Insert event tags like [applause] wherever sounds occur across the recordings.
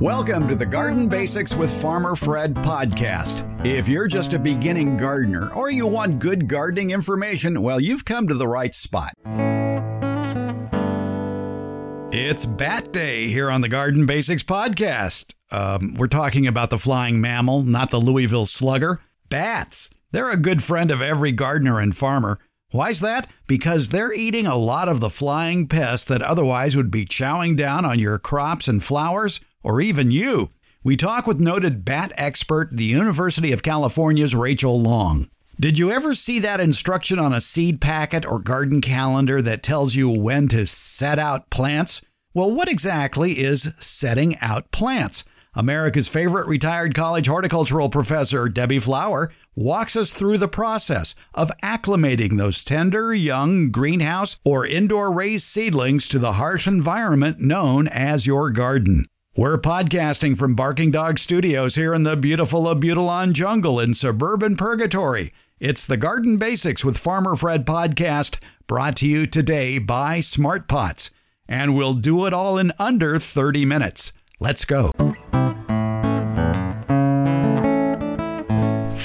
Welcome to the Garden Basics with Farmer Fred podcast. If you're just a beginning gardener or you want good gardening information, well, you've come to the right spot. It's Bat Day here on the Garden Basics podcast. Um, we're talking about the flying mammal, not the Louisville slugger. Bats. They're a good friend of every gardener and farmer. Why's that? Because they're eating a lot of the flying pests that otherwise would be chowing down on your crops and flowers or even you. We talk with noted bat expert, the University of California's Rachel Long. Did you ever see that instruction on a seed packet or garden calendar that tells you when to set out plants? Well, what exactly is setting out plants? America's favorite retired college horticultural professor, Debbie Flower, walks us through the process of acclimating those tender, young greenhouse or indoor raised seedlings to the harsh environment known as your garden. We're podcasting from Barking Dog Studios here in the beautiful Abutilon jungle in suburban Purgatory. It's the Garden Basics with Farmer Fred podcast brought to you today by Smart Pots. And we'll do it all in under 30 minutes. Let's go.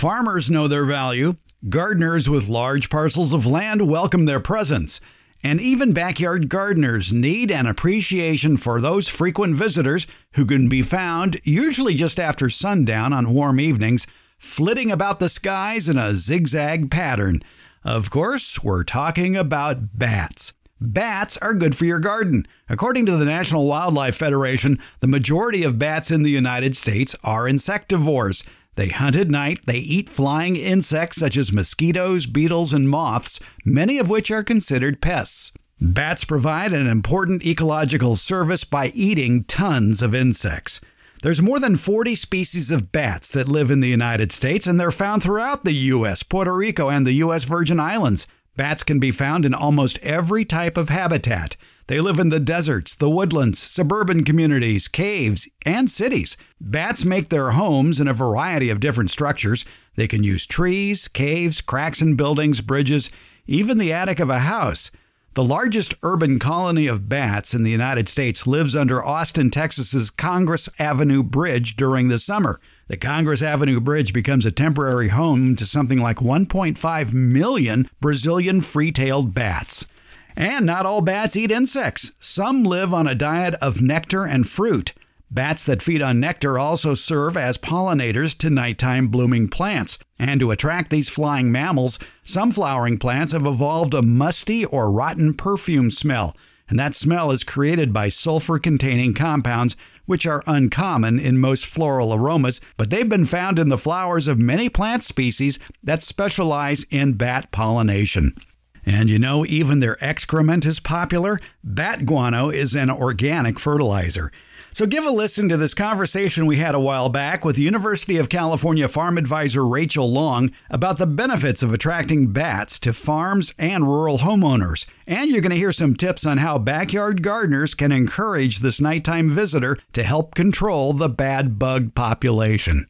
Farmers know their value. Gardeners with large parcels of land welcome their presence. And even backyard gardeners need an appreciation for those frequent visitors who can be found usually just after sundown on warm evenings, flitting about the skies in a zigzag pattern. Of course, we're talking about bats. Bats are good for your garden. According to the National Wildlife Federation, the majority of bats in the United States are insectivores. They hunt at night, they eat flying insects such as mosquitoes, beetles, and moths, many of which are considered pests. Bats provide an important ecological service by eating tons of insects. There's more than 40 species of bats that live in the United States, and they're found throughout the U.S., Puerto Rico, and the U.S. Virgin Islands. Bats can be found in almost every type of habitat. They live in the deserts, the woodlands, suburban communities, caves, and cities. Bats make their homes in a variety of different structures. They can use trees, caves, cracks in buildings, bridges, even the attic of a house. The largest urban colony of bats in the United States lives under Austin, Texas's Congress Avenue Bridge during the summer. The Congress Avenue Bridge becomes a temporary home to something like 1.5 million Brazilian free tailed bats. And not all bats eat insects. Some live on a diet of nectar and fruit. Bats that feed on nectar also serve as pollinators to nighttime blooming plants. And to attract these flying mammals, some flowering plants have evolved a musty or rotten perfume smell. And that smell is created by sulfur containing compounds, which are uncommon in most floral aromas, but they've been found in the flowers of many plant species that specialize in bat pollination. And you know, even their excrement is popular. Bat guano is an organic fertilizer. So give a listen to this conversation we had a while back with University of California farm advisor Rachel Long about the benefits of attracting bats to farms and rural homeowners. And you're going to hear some tips on how backyard gardeners can encourage this nighttime visitor to help control the bad bug population.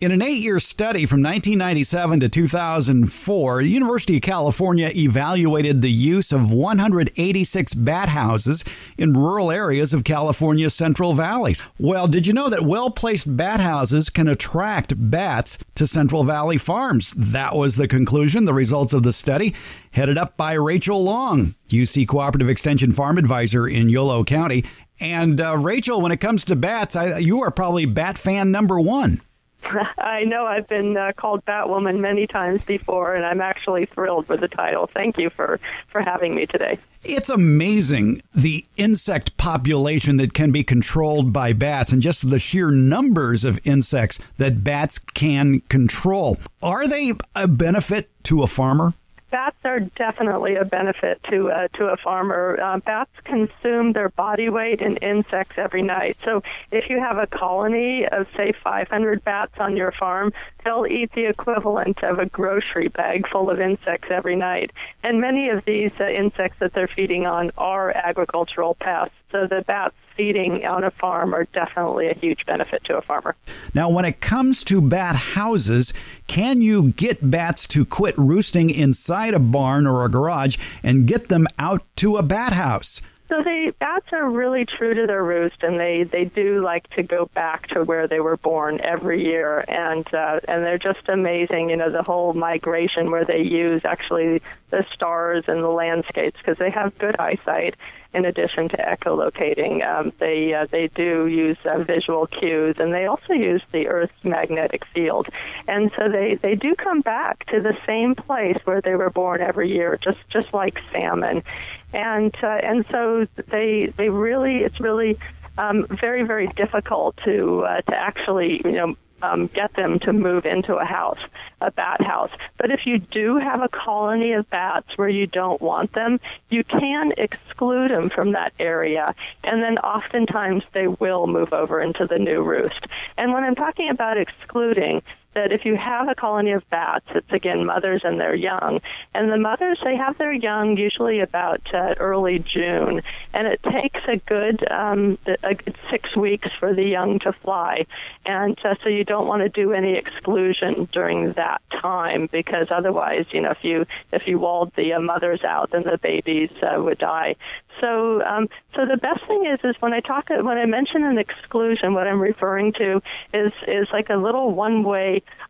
In an eight year study from 1997 to 2004, the University of California evaluated the use of 186 bat houses in rural areas of California's Central Valleys. Well, did you know that well placed bat houses can attract bats to Central Valley farms? That was the conclusion, the results of the study, headed up by Rachel Long, UC Cooperative Extension Farm Advisor in Yolo County. And uh, Rachel, when it comes to bats, I, you are probably bat fan number one. [laughs] I know I've been uh, called Batwoman many times before, and I'm actually thrilled with the title. Thank you for, for having me today. It's amazing the insect population that can be controlled by bats and just the sheer numbers of insects that bats can control. Are they a benefit to a farmer? Bats are definitely a benefit to uh, to a farmer. Uh, bats consume their body weight in insects every night. So if you have a colony of say 500 bats on your farm, they'll eat the equivalent of a grocery bag full of insects every night. And many of these uh, insects that they're feeding on are agricultural pests. So the bats feeding on a farm are definitely a huge benefit to a farmer. Now, when it comes to bat houses, can you get bats to quit roosting inside a barn or a garage and get them out to a bat house? So they bats are really true to their roost, and they they do like to go back to where they were born every year, and uh, and they're just amazing. You know, the whole migration where they use actually the stars and the landscapes because they have good eyesight. In addition to echolocating, um, they uh, they do use uh, visual cues, and they also use the Earth's magnetic field, and so they they do come back to the same place where they were born every year, just just like salmon, and uh, and so they they really it's really um, very very difficult to uh, to actually you know um, get them to move into a house, a bat house. But if you do have a colony of bats where you don't want them, you can exclude them from that area, and then oftentimes they will move over into the new roost. And when I'm talking about excluding, that if you have a colony of bats, it's again mothers and their young, and the mothers they have their young usually about uh, early June, and it takes a good um, a good six weeks for the young to fly, and uh, so you don't want to do any exclusion during that time because otherwise, you know, if you if you walled the uh, mothers out, then the babies uh, would die. So, um, so the best thing is, is when I talk, when I mention an exclusion, what I'm referring to is is like a little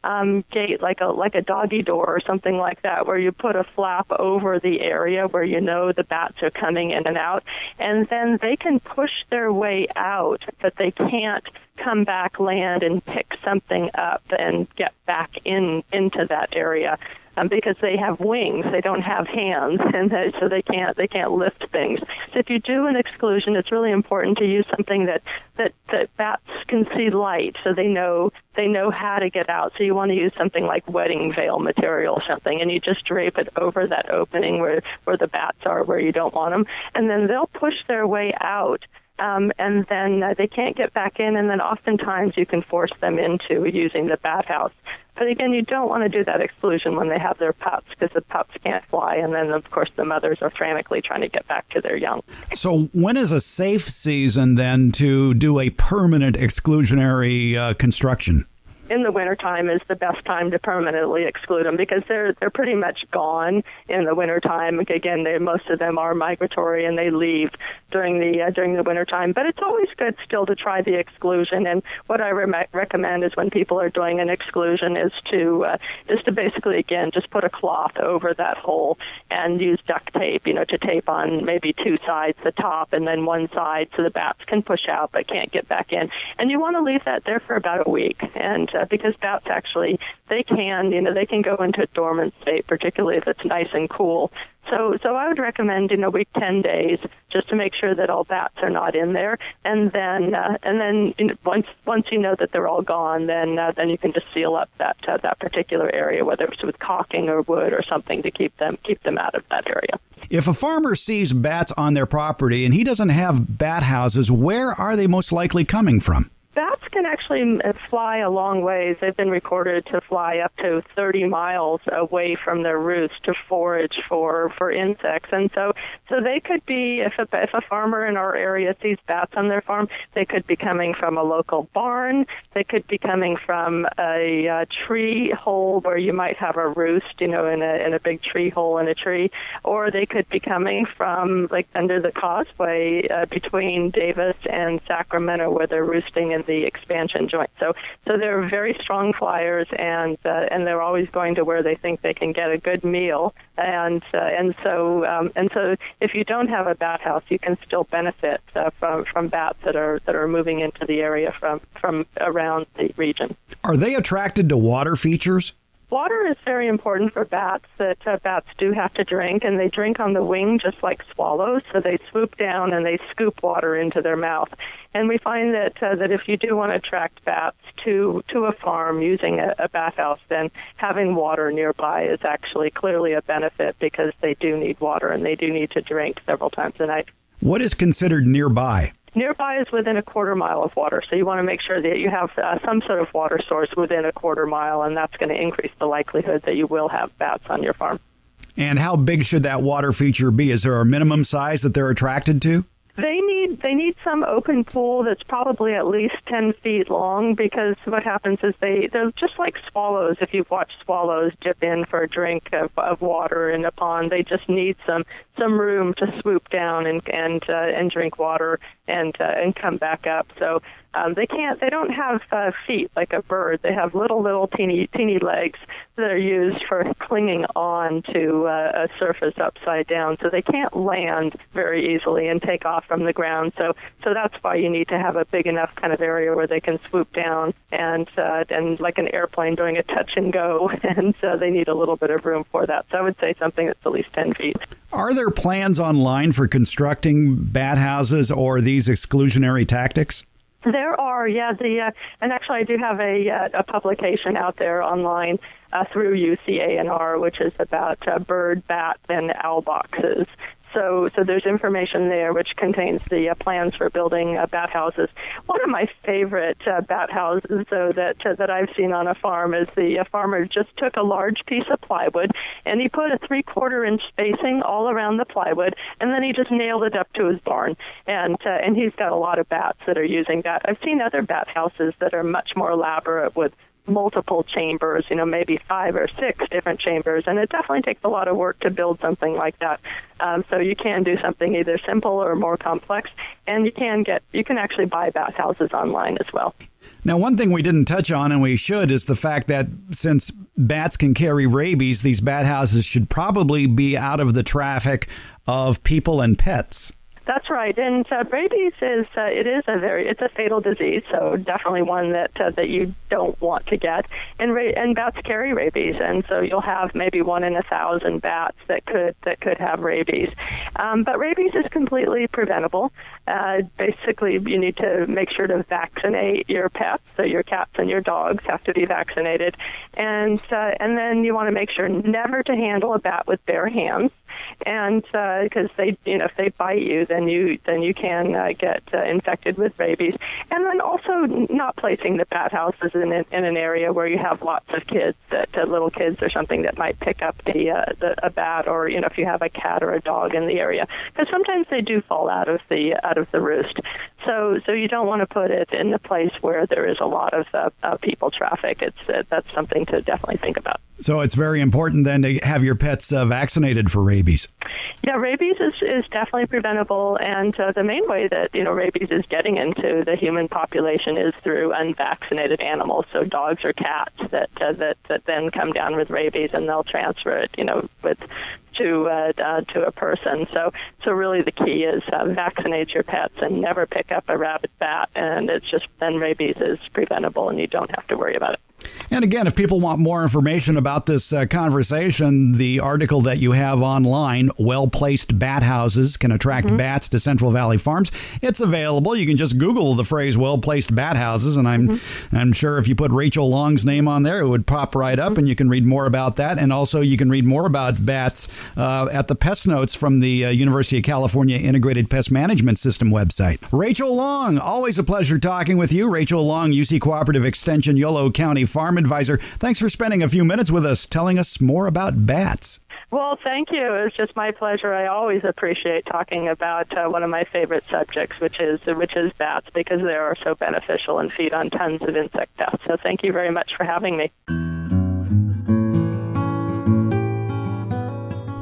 um, gate, like a like a doggy door or something like that, where you put a flap over the area where you know the bats are coming in and out, and then they can push their way out, but they can't come back, land, and pick something up and get back in into that area um, because they have wings. They don't have hands, [laughs] and they, so they can't they can't lift things. So if you do an exclusion, it's really important to use something that that that bats can see light, so they know they know how to get out. So you want to use something like wedding veil material or something, and you just drape it over that opening where where the bats are, where you don't want them, and then they'll push their way out um, and then uh, they can't get back in, and then oftentimes you can force them into using the bat house. But again, you don't want to do that exclusion when they have their pups because the pups can't fly, and then of course the mothers are frantically trying to get back to their young. So, when is a safe season then to do a permanent exclusionary uh, construction? In the wintertime is the best time to permanently exclude them because they're they're pretty much gone in the wintertime. Again, they, most of them are migratory and they leave during the uh, during the wintertime. But it's always good still to try the exclusion. And what I re- recommend is when people are doing an exclusion is to uh, is to basically again just put a cloth over that hole and use duct tape, you know, to tape on maybe two sides, the top and then one side, so the bats can push out but can't get back in. And you want to leave that there for about a week. And because bats actually they can you know they can go into a dormant state, particularly if it's nice and cool. So so I would recommend in a week ten days just to make sure that all bats are not in there, and then uh, and then you know, once once you know that they're all gone, then uh, then you can just seal up that uh, that particular area, whether it's with caulking or wood or something to keep them keep them out of that area. If a farmer sees bats on their property and he doesn't have bat houses, where are they most likely coming from? Bats can actually uh, fly a long ways. They've been recorded to fly up to 30 miles away from their roost to forage for for insects, and so so they could be if a if a farmer in our area sees bats on their farm, they could be coming from a local barn. They could be coming from a, a tree hole where you might have a roost, you know, in a in a big tree hole in a tree, or they could be coming from like under the causeway uh, between Davis and Sacramento where they're roosting in the expansion joint. So so they're very strong flyers, and uh, and they're always going to where they think they can get a good meal. And uh, and so um, and so if you don't have a bat house, you can still benefit uh, from from bats that are that are moving into the area from from around the region. Are they attracted to water features? Water is very important for bats that uh, bats do have to drink and they drink on the wing just like swallows so they swoop down and they scoop water into their mouth. And we find that uh, that if you do want to attract bats to to a farm using a, a bat house then having water nearby is actually clearly a benefit because they do need water and they do need to drink several times a night. What is considered nearby Nearby is within a quarter mile of water, so you want to make sure that you have uh, some sort of water source within a quarter mile, and that's going to increase the likelihood that you will have bats on your farm. And how big should that water feature be? Is there a minimum size that they're attracted to? They need they need some open pool that's probably at least ten feet long because what happens is they they're just like swallows. If you've watched swallows dip in for a drink of, of water in a pond, they just need some some room to swoop down and and uh, and drink water and uh, and come back up. So um, they can't. They don't have uh, feet like a bird. They have little, little, teeny, teeny legs that are used for clinging on to uh, a surface upside down. So they can't land very easily and take off from the ground. So, so that's why you need to have a big enough kind of area where they can swoop down and uh, and like an airplane doing a touch and go. [laughs] And uh, they need a little bit of room for that. So I would say something that's at least ten feet. Are there plans online for constructing bat houses or these exclusionary tactics? There are, yeah. The uh, and actually, I do have a uh, a publication out there online uh, through UCANR, which is about uh, bird, bat, and owl boxes. So, so there's information there which contains the uh, plans for building uh, bat houses. One of my favorite uh, bat houses, though, that uh, that I've seen on a farm is the uh, farmer just took a large piece of plywood and he put a three-quarter inch spacing all around the plywood, and then he just nailed it up to his barn. And uh, and he's got a lot of bats that are using that. I've seen other bat houses that are much more elaborate with multiple chambers, you know, maybe five or six different chambers, and it definitely takes a lot of work to build something like that. Um, so you can do something either simple or more complex, and you can get you can actually buy bat houses online as well. Now, one thing we didn't touch on, and we should, is the fact that since bats can carry rabies, these bat houses should probably be out of the traffic of people and pets. That's right, and uh, rabies is uh, it is a very it's a fatal disease, so definitely one that uh, that you don't want to get. And ra- and bats carry rabies, and so you'll have maybe one in a thousand bats that could that could have rabies. Um, but rabies is completely preventable. Uh, basically, you need to make sure to vaccinate your pets, so your cats and your dogs have to be vaccinated, and uh, and then you want to make sure never to handle a bat with bare hands, and because uh, they you know if they bite you then you then you can uh, get uh, infected with rabies. And then also not placing the bat houses in, in, an area where you have lots of kids, that uh, little kids or something that might pick up the, uh, the a bat, or you know if you have a cat or a dog in the area, because sometimes they do fall out of the out of the roost. So so you don't want to put it in a place where there is a lot of uh, uh, people traffic. It's uh, that's something to definitely think about. So it's very important then to have your pets uh, vaccinated for rabies. Yeah, rabies is, is definitely preventable, and uh, the main way that you know rabies is getting into the human population is through unvaccinated animals, so dogs or cats that uh, that that then come down with rabies, and they'll transfer it, you know, with to uh, uh, to a person. So so really the key is uh, vaccinate your pets and never pick up a rabid bat, and it's just then rabies is preventable, and you don't have to worry about it. And again, if people want more information about this uh, conversation, the article that you have online, Well Placed Bat Houses Can Attract mm-hmm. Bats to Central Valley Farms, it's available. You can just Google the phrase Well Placed Bat Houses, and I'm, mm-hmm. I'm sure if you put Rachel Long's name on there, it would pop right up, mm-hmm. and you can read more about that. And also, you can read more about bats uh, at the pest notes from the uh, University of California Integrated Pest Management System website. Rachel Long, always a pleasure talking with you. Rachel Long, UC Cooperative Extension, Yolo County Farm Advisor. Thanks for spending a few minutes with us telling us more about bats. Well, thank you. It's just my pleasure. I always appreciate talking about uh, one of my favorite subjects, which is which is bats, because they are so beneficial and feed on tons of insect pests. So, thank you very much for having me.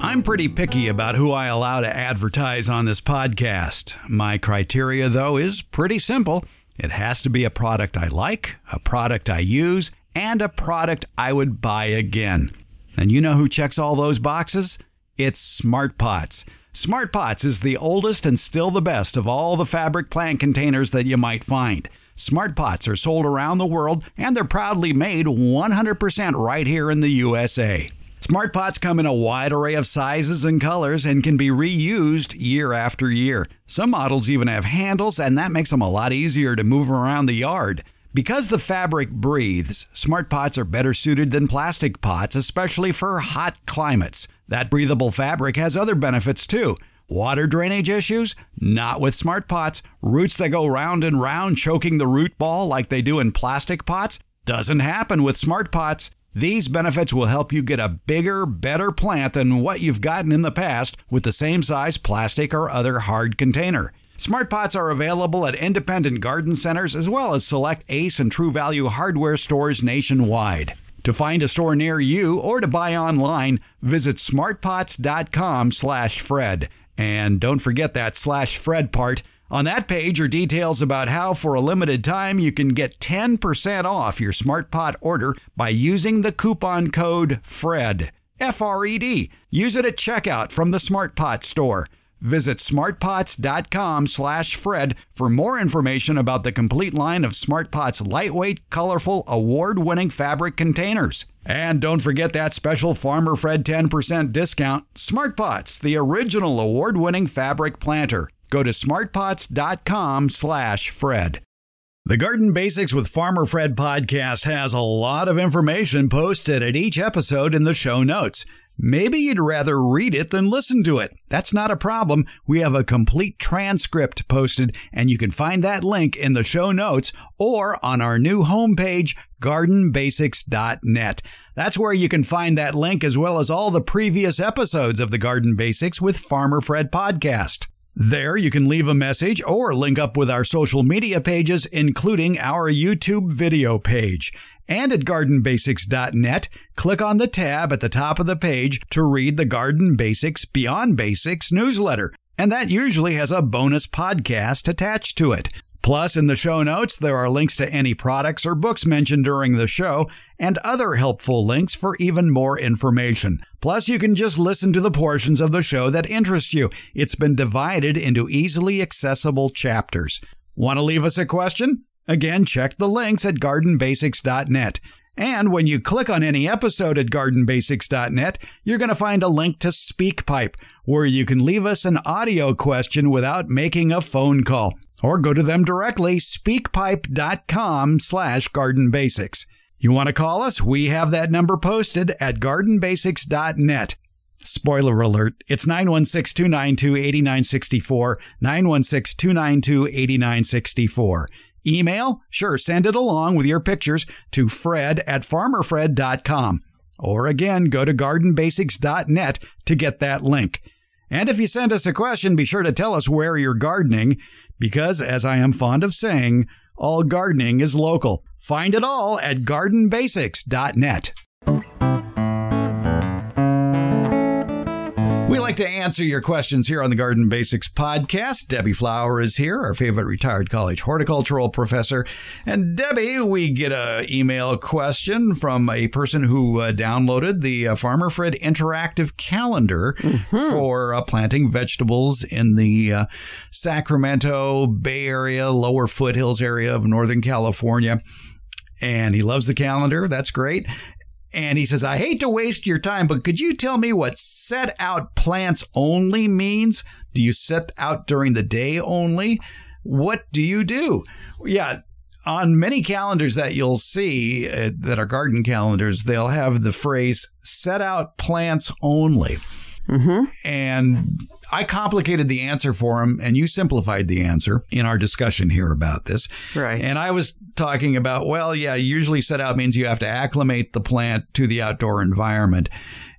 I'm pretty picky about who I allow to advertise on this podcast. My criteria, though, is pretty simple. It has to be a product I like, a product I use, and a product I would buy again. And you know who checks all those boxes? It's Smart Pots. Smart Pots is the oldest and still the best of all the fabric plant containers that you might find. Smart pots are sold around the world and they're proudly made 100% right here in the USA. Smart pots come in a wide array of sizes and colors and can be reused year after year. Some models even have handles, and that makes them a lot easier to move around the yard. Because the fabric breathes, smart pots are better suited than plastic pots, especially for hot climates. That breathable fabric has other benefits too. Water drainage issues? Not with smart pots. Roots that go round and round choking the root ball like they do in plastic pots? Doesn't happen with smart pots. These benefits will help you get a bigger, better plant than what you've gotten in the past with the same size plastic or other hard container. Smart pots are available at independent garden centers as well as select Ace and True Value hardware stores nationwide. To find a store near you or to buy online, visit smartpots.com/fred. And don't forget that slash Fred part. On that page are details about how, for a limited time, you can get 10% off your Smart Pot order by using the coupon code FRED. F R E D. Use it at checkout from the Smart Pot store. Visit smartpots.com slash Fred for more information about the complete line of SmartPots lightweight, colorful, award-winning fabric containers. And don't forget that special Farmer Fred 10% discount, SmartPots, the original award-winning fabric planter. Go to smartpots.com slash Fred. The Garden Basics with Farmer Fred podcast has a lot of information posted at each episode in the show notes. Maybe you'd rather read it than listen to it. That's not a problem. We have a complete transcript posted, and you can find that link in the show notes or on our new homepage, gardenbasics.net. That's where you can find that link as well as all the previous episodes of the Garden Basics with Farmer Fred podcast. There, you can leave a message or link up with our social media pages, including our YouTube video page. And at gardenbasics.net, click on the tab at the top of the page to read the Garden Basics Beyond Basics newsletter. And that usually has a bonus podcast attached to it. Plus, in the show notes, there are links to any products or books mentioned during the show and other helpful links for even more information. Plus, you can just listen to the portions of the show that interest you. It's been divided into easily accessible chapters. Want to leave us a question? Again, check the links at gardenbasics.net. And when you click on any episode at gardenbasics.net, you're going to find a link to SpeakPipe, where you can leave us an audio question without making a phone call. Or go to them directly, speakpipe.com slash gardenbasics. You want to call us? We have that number posted at gardenbasics.net. Spoiler alert, it's 916 292 8964, 916 292 8964. Email? Sure, send it along with your pictures to fred at farmerfred.com. Or again, go to gardenbasics.net to get that link. And if you send us a question, be sure to tell us where you're gardening, because as I am fond of saying, all gardening is local. Find it all at gardenbasics.net. We like to answer your questions here on the Garden Basics podcast. Debbie Flower is here, our favorite retired college horticultural professor. And Debbie, we get a email question from a person who uh, downloaded the uh, Farmer Fred interactive calendar mm-hmm. for uh, planting vegetables in the uh, Sacramento Bay Area, lower foothills area of Northern California and he loves the calendar. That's great. And he says, I hate to waste your time, but could you tell me what set out plants only means? Do you set out during the day only? What do you do? Yeah, on many calendars that you'll see uh, that are garden calendars, they'll have the phrase set out plants only. Mm-hmm. And I complicated the answer for him, and you simplified the answer in our discussion here about this. Right. And I was talking about, well, yeah, usually set out means you have to acclimate the plant to the outdoor environment.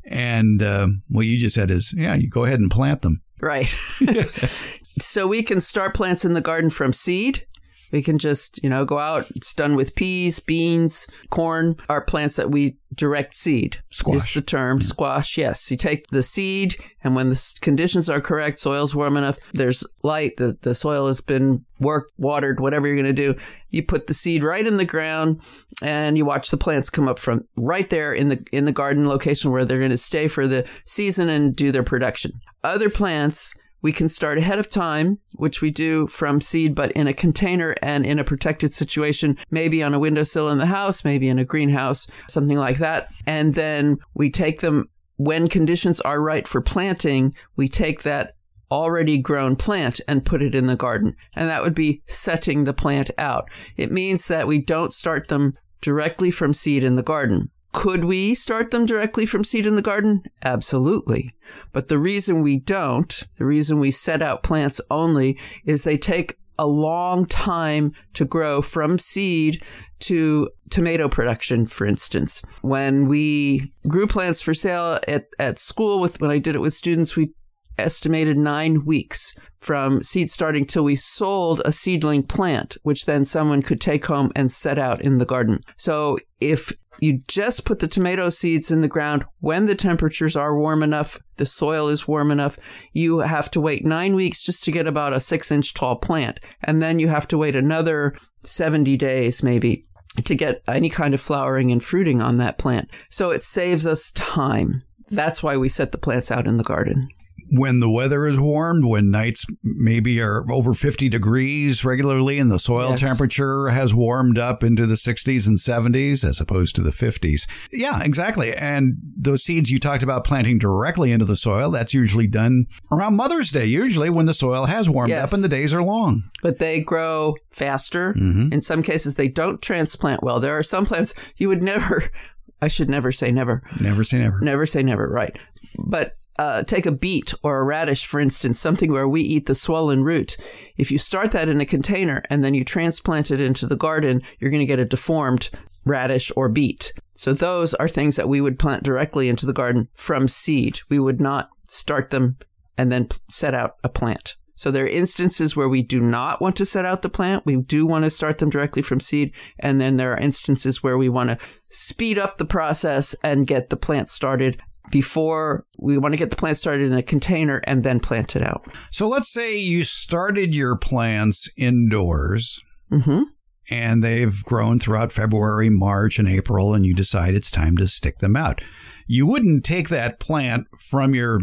And uh, what you just said is, yeah, you go ahead and plant them. Right. [laughs] [laughs] so we can start plants in the garden from seed we can just, you know, go out. It's done with peas, beans, corn, are plants that we direct seed. Squash. Is the term. Squash, yes. You take the seed, and when the conditions are correct, soil's warm enough, there's light, the, the soil has been worked, watered, whatever you're going to do, you put the seed right in the ground, and you watch the plants come up from right there in the in the garden location where they're going to stay for the season and do their production. Other plants we can start ahead of time, which we do from seed, but in a container and in a protected situation, maybe on a windowsill in the house, maybe in a greenhouse, something like that. And then we take them when conditions are right for planting, we take that already grown plant and put it in the garden. And that would be setting the plant out. It means that we don't start them directly from seed in the garden. Could we start them directly from seed in the garden? Absolutely. But the reason we don't, the reason we set out plants only is they take a long time to grow from seed to tomato production, for instance. When we grew plants for sale at, at school with when I did it with students, we estimated nine weeks from seed starting till we sold a seedling plant, which then someone could take home and set out in the garden. So if you just put the tomato seeds in the ground when the temperatures are warm enough, the soil is warm enough, you have to wait nine weeks just to get about a six inch tall plant. And then you have to wait another 70 days maybe to get any kind of flowering and fruiting on that plant. So it saves us time. That's why we set the plants out in the garden when the weather is warmed, when nights maybe are over 50 degrees regularly and the soil yes. temperature has warmed up into the 60s and 70s as opposed to the 50s. Yeah, exactly. And those seeds you talked about planting directly into the soil, that's usually done around Mother's Day, usually when the soil has warmed yes. up and the days are long. But they grow faster. Mm-hmm. In some cases, they don't transplant well. There are some plants you would never [laughs] I should never say never. Never say never. Never say never, right. But uh, take a beet or a radish, for instance, something where we eat the swollen root. If you start that in a container and then you transplant it into the garden, you're going to get a deformed radish or beet. So those are things that we would plant directly into the garden from seed. We would not start them and then set out a plant. So there are instances where we do not want to set out the plant. We do want to start them directly from seed. And then there are instances where we want to speed up the process and get the plant started before we want to get the plant started in a container and then plant it out. So let's say you started your plants indoors. Mm-hmm. And they've grown throughout February, March, and April, and you decide it's time to stick them out. You wouldn't take that plant from your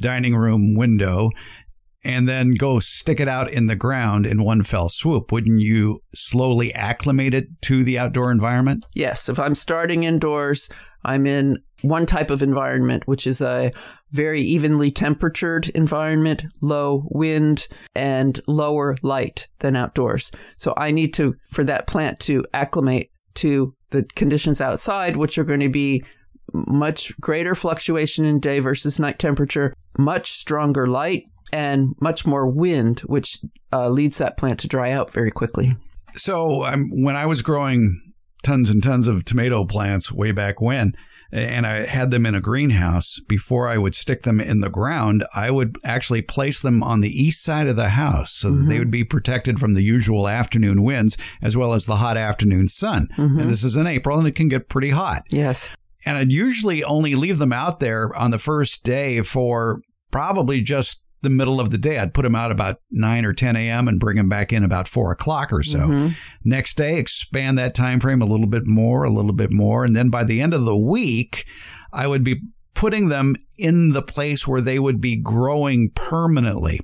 dining room window and then go stick it out in the ground in one fell swoop. Wouldn't you slowly acclimate it to the outdoor environment? Yes. If I'm starting indoors, I'm in one type of environment, which is a very evenly temperatured environment, low wind and lower light than outdoors. So I need to, for that plant to acclimate to the conditions outside, which are going to be much greater fluctuation in day versus night temperature, much stronger light, and much more wind, which uh, leads that plant to dry out very quickly. So um, when I was growing tons and tons of tomato plants way back when, and I had them in a greenhouse, before I would stick them in the ground, I would actually place them on the east side of the house so mm-hmm. that they would be protected from the usual afternoon winds as well as the hot afternoon sun. Mm-hmm. And this is in April and it can get pretty hot. Yes. And I'd usually only leave them out there on the first day for probably just the middle of the day. I'd put them out about 9 or 10 a.m. and bring them back in about 4 o'clock or so. Mm-hmm. Next day, expand that time frame a little bit more, a little bit more. And then by the end of the week, I would be putting them in the place where they would be growing permanently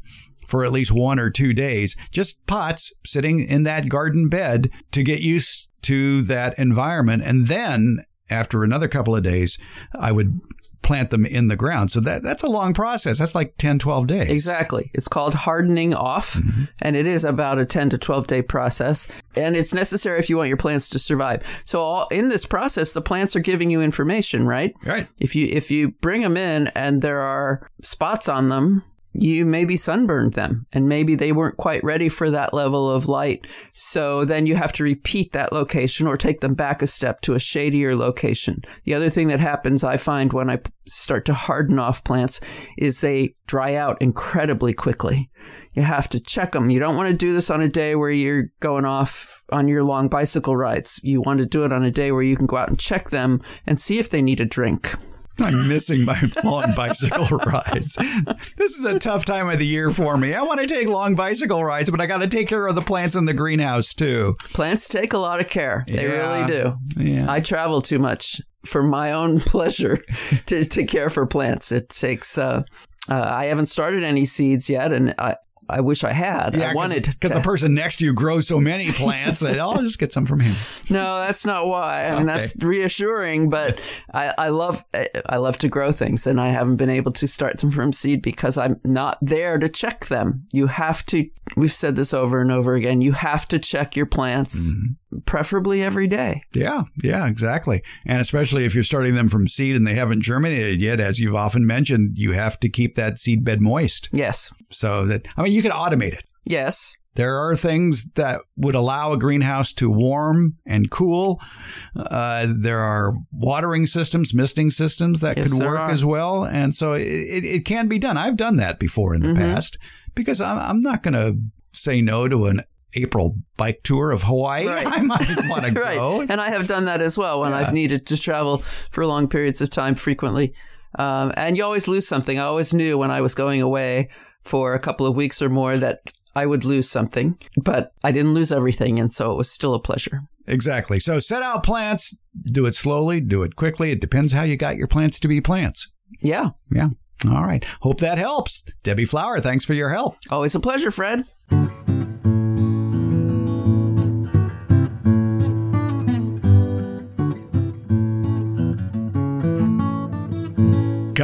for at least one or two days. Just pots sitting in that garden bed to get used to that environment. And then after another couple of days, I would plant them in the ground. So that that's a long process. That's like 10, 12 days. Exactly. It's called hardening off, mm-hmm. and it is about a 10 to 12 day process. And it's necessary if you want your plants to survive. So all, in this process, the plants are giving you information, right? Right. If you if you bring them in and there are spots on them, you maybe sunburned them and maybe they weren't quite ready for that level of light. So then you have to repeat that location or take them back a step to a shadier location. The other thing that happens, I find when I start to harden off plants is they dry out incredibly quickly. You have to check them. You don't want to do this on a day where you're going off on your long bicycle rides. You want to do it on a day where you can go out and check them and see if they need a drink. I'm missing my [laughs] long bicycle [laughs] rides. This is a tough time of the year for me. I want to take long bicycle rides, but I got to take care of the plants in the greenhouse too. Plants take a lot of care. They yeah. really do. Yeah. I travel too much for my own [laughs] pleasure to, to care for plants. It takes uh, Uh, I haven't started any seeds yet, and I, I wish I had. Yeah, I wanted because the person next to you grows so many [laughs] plants that oh, I'll just get some from him. No, that's not why. I mean, Okay. that's reassuring, but I, I love I love to grow things, and I haven't been able to start them from seed because I'm not there to check them. You have to. We've said this over and over again. You have to check your plants, mm-hmm. Preferably every day. Yeah, yeah, exactly. And especially if you're starting them from seed and they haven't germinated yet, as you've often mentioned, you have to keep that seed bed moist. Yes, So that I mean, you can automate it. yes, There are things that would allow a greenhouse to warm and cool. Uh, there are watering systems, misting systems that Yes, could work are. as well. And so it, it, can be done. I've done that before in the Mhm. past because I'm, I'm not going to say no to an April bike tour of Hawaii. Right. I might [laughs] want to right. go. And I have done that as well when Yeah. I've needed to travel for long periods of time frequently. Um, and you always lose something. I always knew when I was going away for a couple of weeks or more that I would lose something, but I didn't lose everything. And so it was still a pleasure. Exactly. So set out plants, do it slowly, do it quickly. It depends how you got your plants to be plants. Yeah. Yeah. All right. Hope that helps. Debbie Flower, thanks for your help. Always a pleasure, Fred.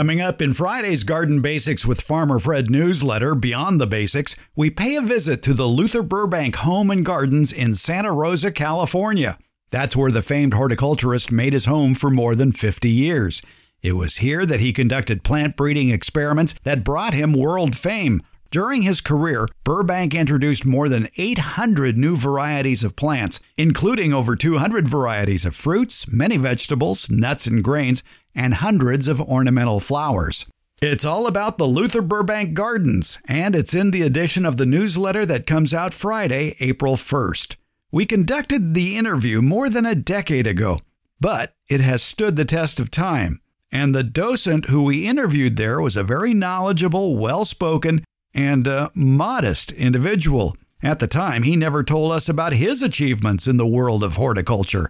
Coming up in Friday's Garden Basics with Farmer Fred newsletter, Beyond the Basics, we pay a visit to the Luther Burbank Home and Gardens in Santa Rosa, California. That's where the famed horticulturist made his home for more than 50 years. It was here that he conducted plant breeding experiments that brought him world fame. During his career, Burbank introduced more than 800 new varieties of plants, including over 200 varieties of fruits, many vegetables, nuts and grains, and hundreds of ornamental flowers. It's all about the Luther Burbank Gardens, and it's in the edition of the newsletter that comes out Friday, April 1st. We conducted the interview more than a decade ago, but it has stood the test of time. And the docent who we interviewed there was a very knowledgeable, well spoken, and uh, modest individual. At the time, he never told us about his achievements in the world of horticulture.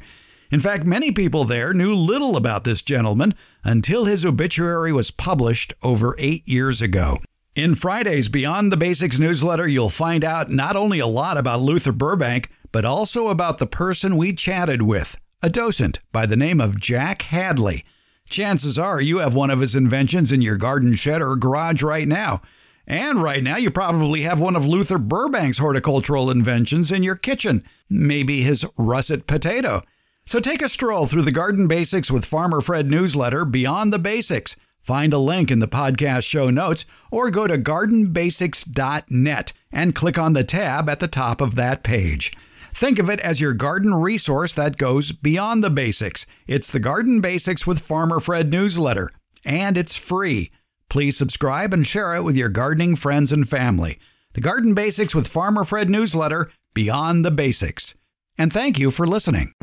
In fact, many people there knew little about this gentleman until his obituary was published over eight years ago. In Friday's Beyond the Basics newsletter, you'll find out not only a lot about Luther Burbank, but also about the person we chatted with, a docent by the name of Jack Hadley. Chances are you have one of his inventions in your garden shed or garage right now. And right now, you probably have one of Luther Burbank's horticultural inventions in your kitchen, maybe his russet potato. So take a stroll through the Garden Basics with Farmer Fred newsletter, Beyond the Basics. Find a link in the podcast show notes or go to gardenbasics.net and click on the tab at the top of that page. Think of it as your garden resource that goes beyond the basics. It's the Garden Basics with Farmer Fred newsletter, and it's free. Please subscribe and share it with your gardening friends and family. The Garden Basics with Farmer Fred newsletter, Beyond the Basics. And thank you for listening.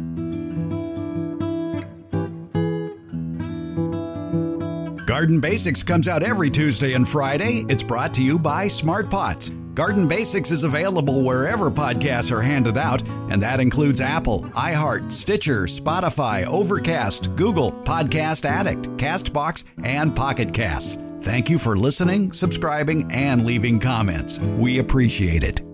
Garden Basics comes out every Tuesday and Friday. It's brought to you by Smart Pots. Garden Basics is available wherever podcasts are handed out, and that includes Apple, iHeart, Stitcher, Spotify, Overcast, Google, Podcast Addict, Castbox, and Pocket Casts. Thank you for listening, subscribing, and leaving comments. We appreciate it.